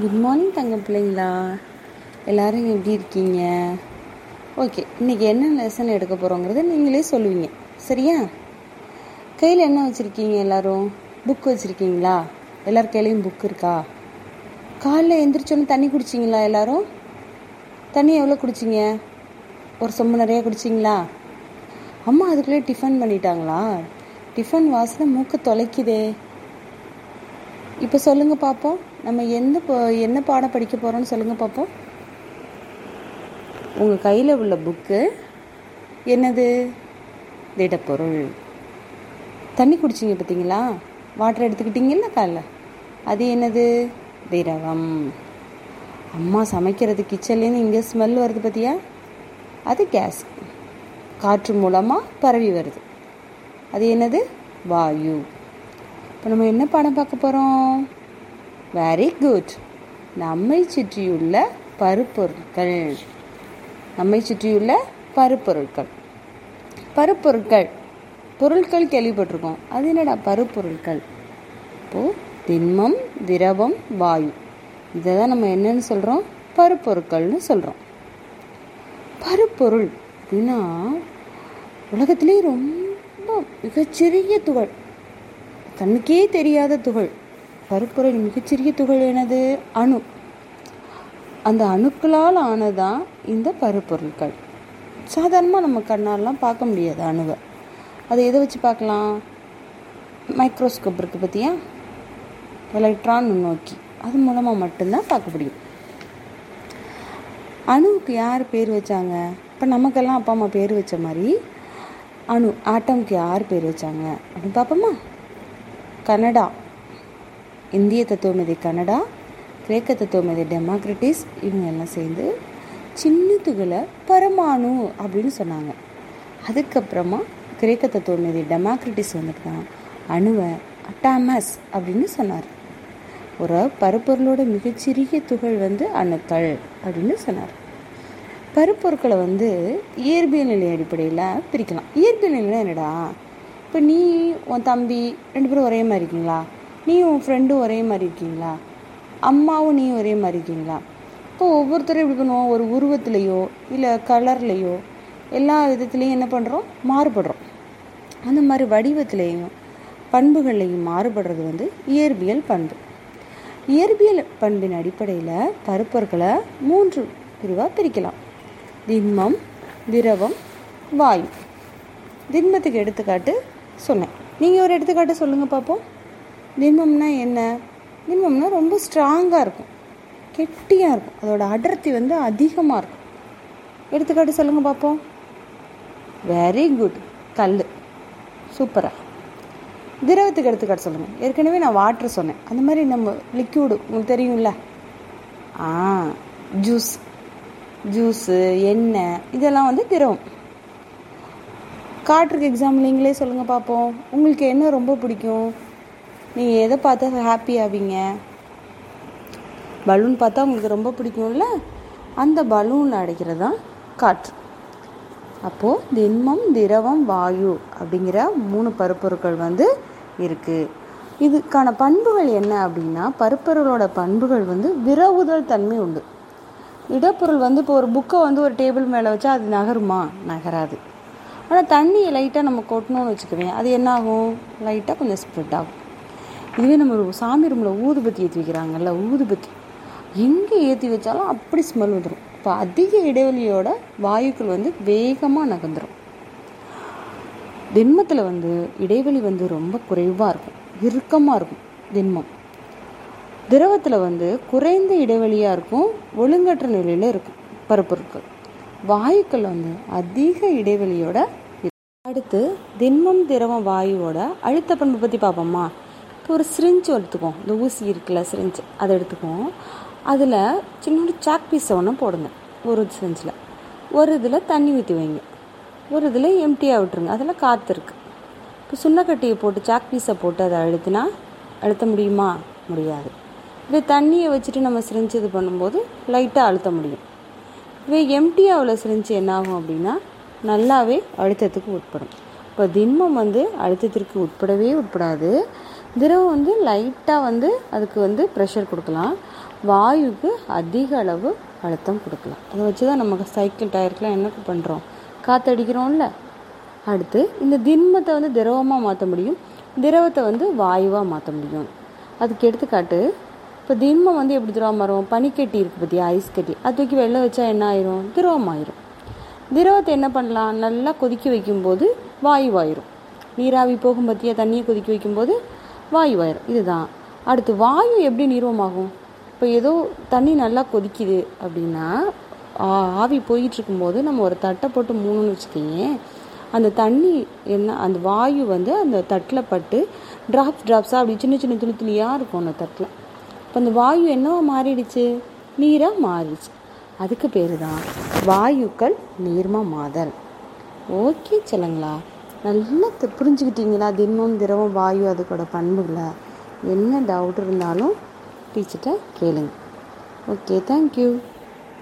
Good morning தங்க பிள்ளைங்களா. எல்லாரும் எப்படி இருக்கீங்க? ஓகே இன்றைக்கி என்ன லெசன் எடுக்க போகிறோங்கிறத நீங்களே சொல்லுவீங்க. சரியா? கையில் என்ன வச்சுருக்கீங்க எல்லோரும்? புக் வச்சுருக்கீங்களா? எல்லார் கையிலையும் புக் இருக்கா? காலைல எந்திரிச்சோன்னு தண்ணி குடிச்சிங்களா எல்லாரும்? தண்ணி எவ்வளோ குடிச்சிங்க? ஒரு சொம்பு நிறையா குடிச்சிங்களா? அம்மா அதுக்குள்ளே டிஃபன் பண்ணிட்டாங்களா? டிஃபன் வாசனை மூக்கு தொலைக்குதே. இப்போ சொல்லுங்க பார்ப்போம் நம்ம எந்த என்ன பாடம் படிக்க போகிறோம்னு சொல்லுங்க பார்ப்போம் உங்கள் கையில் உள்ள புக்கு என்னது? திடப்பொருள். தண்ணி குடிச்சிங்க பார்த்தீங்களா வாட்டர் எடுத்துக்கிட்டீங்கல்ல காலைல? அது என்னது? திரவம். அம்மா சமைக்கிறது கிச்சன்லேருந்து இங்கே ஸ்மெல் வருது பார்த்தியா அது கேஸ் காற்று மூலமாக பரவி வருது. அது என்னது? வாயு. இப்போ நம்ம என்ன பாடம் பார்க்க போகிறோம் வெரி குட் நம்மை சுற்றியுள்ள பருப்பொருட்கள். நம்மை சுற்றியுள்ள பருப்பொருட்கள். பருப்பொருட்கள். பொருட்கள் கேள்விப்பட்டிருக்கோம். அது என்னடா பருப்பொருட்கள்? இப்போது திண்மம் திரவம் வாயு. இதை தான் நம்ம என்னன்னு சொல்கிறோம் பருப்பொருட்கள்னு சொல்கிறோம் பருப்பொருள் அப்படின்னா உலகத்திலே ரொம்ப மிகச்சிறிய துகள். கண்ணுக்கே தெரியாத துகள். பருப்பொருள் மிகச்சிறிய துகள் எனது அணு. அந்த அணுக்களால் ஆனதான் இந்த பருப்பொருட்கள் சாதாரணமாக நம்ம கண்ணாலலாம் பார்க்க முடியாது அணுவை. அதை எதை வச்சு பார்க்கலாம்? மைக்ரோஸ்கோப் இருக்குது பார்த்தியா எலக்ட்ரான் நுண்ணோக்கி. அது மூலமாக மட்டும்தான் பார்க்க முடியும். அணுவுக்கு யார் பேர் வச்சாங்க? இப்போ நமக்கெல்லாம் அப்பா அம்மா பேர் வச்ச மாதிரி அணு ஆட்டம்க்கு யார் பேர் வச்சாங்க? அப்படின்னு பார்ப்போமா? கனடா. இந்திய தத்துவமதி கனடா கிரேக்க தத்துவமதி டெமோக்ரட்டிஸ் இவங்க எல்லாம் சேர்ந்து சின்ன துகளை பரமாணு அப்படின்னு சொன்னாங்க. அதுக்கப்புறமா கிரேக்க தத்துவமதி டெமோக்ரட்டிஸ் வந்துட்டு தான் அணுவை அட்டாமஸ் அப்படின்னு சொன்னார். ஒரு பருப்பொருளோட மிகச்சிறிய துகள் வந்து அணுக்கள் அப்படின்னு சொன்னார். பருப்பொருட்களை வந்து இயற்பியல் நிலை அடிப்படையில் பிரிக்கலாம். இயற்பியல் நிலைனா என்னடா? இப்போ நீ உன் தம்பி ரெண்டு பேரும் ஒரே மாதிரி இருக்கீங்களா? நீ உன் ஃப்ரெண்டும் ஒரே மாதிரி இருக்கீங்களா? அம்மாவும் நீ ஒரே மாதிரி இருக்கீங்களா? இப்போ ஒவ்வொருத்தரும் எப்படி பண்ணுவோம்? ஒரு உருவத்துலேயோ இல்லை கலர்லேயோ எல்லா விதத்துலேயும் என்ன பண்ணுறோம் மாறுபடுறோம். அந்த மாதிரி வடிவத்துலேயும் பண்புகள்லையும் மாறுபடுறது வந்து இயற்பியல் பண்பு. இயற்பியல் பண்பின் அடிப்படையில் கருப்பர்களை மூன்று பிரிவாக பிரிக்கலாம். திண்மம் திரவம் வாயு. திண்மத்துக்கு எடுத்துக்காட்டு சொன்னேன். நீங்கள் ஒரு எடுத்துக்காட்டு சொல்லுங்கள் பார்ப்போம் திண்மம்னா என்ன? திண்மம்னா ரொம்ப ஸ்ட்ராங்காக இருக்கும். கெட்டியாக இருக்கும். அதோட அடர்த்தி வந்து அதிகமாக இருக்கும். எடுத்துக்காட்டு சொல்லுங்கள் பார்ப்போம் வெரி குட் கல் சூப்பராக திரவத்துக்கு எடுத்துக்காட்டு சொல்லுங்கள் ஏற்கனவே நான் வாட்டர் சொன்னேன். அந்த மாதிரி நம்ம லிக்யூடு உங்களுக்கு தெரியும்ல? ஆ ஜூஸ் ஜூஸு எண்ணெய் இதெல்லாம் வந்து திரவம். காற்றுக்கு எக்ஸாம்பிள் நீங்களே சொல்லுங்கள் பார்ப்போம் உங்களுக்கு என்ன ரொம்ப பிடிக்கும்? நீங்கள் எதை பார்த்தா ஹாப்பி ஆவீங்க? பலூன் பார்த்தா உங்களுக்கு ரொம்ப பிடிக்கும்ல? அந்த பலூனில் அடைக்கிறது? தான் காற்று. அப்போது திண்மம் திரவம் வாயு அப்படிங்கிற மூணு பருப்பொருட்கள் வந்து இருக்குது இதுக்கான பண்புகள் என்ன அப்படின்னா பருப்பொருளோட பண்புகள் வந்து விரவுதல் தன்மை உண்டு. இடப்பொருள் வந்து இப்போ ஒரு புக்கை வந்து ஒரு டேபிள் மேலே வச்சா அது நகருமா? நகராது. ஆனால் தண்ணியை லைட்டாக நம்ம கொட்டணும்னு வச்சுக்குவேன் அது என்ன ஆகும் லைட்டாக கொஞ்சம் ஸ்ப்ரெட் ஆகும். இதுவே நம்ம சாமி ரூமில் ஊதுபத்தி ஏற்றி வைக்கிறாங்கல்ல ஊதுபத்தி. எங்கே ஏற்றி வச்சாலும் அப்படி ஸ்மெல் வந்துடும் இப்போ அதிக இடைவெளியோட வாயுக்கள் வந்து வேகமாக நகர்ந்துடும் திண்மத்தில் வந்து இடைவெளி வந்து ரொம்ப குறைவாக இருக்கும். இறுக்கமாக இருக்கும் திண்மம். திரவத்தில் வந்து குறைந்த இடைவெளியாக இருக்கும் ஒழுங்கற்ற நிலையில் இருக்கும் பருப்பொருட்கள். வாயுக்கள் வந்து அதிக இடைவெளியோட அடுத்து திண்மம் திரவம் வாயுவோட அழுத்த பண்பு பற்றி பார்ப்போம்மா. இப்போ ஒரு சிரிஞ்சு எடுத்துக்குவோம். இந்த ஊசி இருக்குல்ல சிரிஞ்சு அதை எடுத்துக்குவோம். அதில் சின்னோண்டு சாக் பீஸை ஒன்று போடுங்க. ஒரு சிரிஞ்சில் ஒரு இதில் தண்ணி ஊற்றி வைங்க. ஒரு இதில் எம்டியாக விட்டுருங்க. அதில் காற்று இருக்குது இப்போ சுண்ணக்கட்டியை போட்டு சாக் பீஸை போட்டு அதை அழுத்தினா அழுத்த முடியுமா? முடியாது. இதே தண்ணியை வச்சுட்டு நம்ம சிரிஞ்சு இது பண்ணும்போது லைட்டாக அழுத்த முடியும். இதே எம்டியாவில் சிரிஞ்சு என்ன ஆகும் அப்படின்னா நல்லாவே அழுத்தத்துக்கு உட்படும். இப்போ திண்மம் வந்து அழுத்தத்திற்கு உட்படவே உட்படாது. திரவம் வந்து லைட்டாக வந்து அதுக்கு வந்து ப்ரெஷர் கொடுக்கலாம். வாயுக்கு அதிக அளவு அழுத்தம் கொடுக்கலாம். அதை வச்சு தான் நம்ம சைக்கிள் டயருக்குலாம் என்ன பண்ணுறோம் காற்றடிக்கிறோம்ல அடுத்து இந்த திண்மத்தை வந்து திரவமாக மாற்ற முடியும். திரவத்தை வந்து வாயுவாக மாற்ற முடியும். அதுக்கு எடுத்துக்காட்டு இப்போ திண்மம் வந்து எப்படி திரவம் மாறும்? பனிக்கட்டி இருக்குது பற்றியா ஐஸ் கட்டி. அது தூக்கி வெளில வச்சா என்ன ஆயிரும்? திரவம் ஆயிரும் திரவத்தை என்ன பண்ணலாம்? நல்லா கொதிக்க வைக்கும்போது வாயுவாயிரும் நீராவி போகும் பற்றியா தண்ணியை கொதிக்க வைக்கும்போது வாயுவாயிரும் இதுதான். அடுத்து வாயு எப்படி நீர்வமாகும்? இப்போ ஏதோ தண்ணி நல்லா கொதிக்குது அப்படின்னா ஆ- ஆவி போயிட்டு இருக்கும்போது நம்ம ஒரு தட்டை போட்டு மூணுன்னு வச்சுக்கோங்க அந்த தண்ணி என்ன அந்த வாயு வந்து அந்த தட்டில் பட்டு ட்ராப்ஸ் ட்ராப்ஸாக அப்படி சின்ன சின்ன துளி துளியாக இருக்கும் அந்த தட்டில். இப்போ அந்த வாயு என்னவா மாறிடுச்சு? நீராக மாறிடுச்சு. அதுக்கு பேர் தான் வாயுக்கள் நீர்மமாதல் ஓகே சொல்லுங்களா நல்லா புரிஞ்சுக்கிட்டீங்களா? திண்மம் திரவம் வாயு அதுக்கோட பண்புகளை? என்ன டவுட் இருந்தாலும் டீச்சர்கிட்ட கேளுங்க. Okay thank you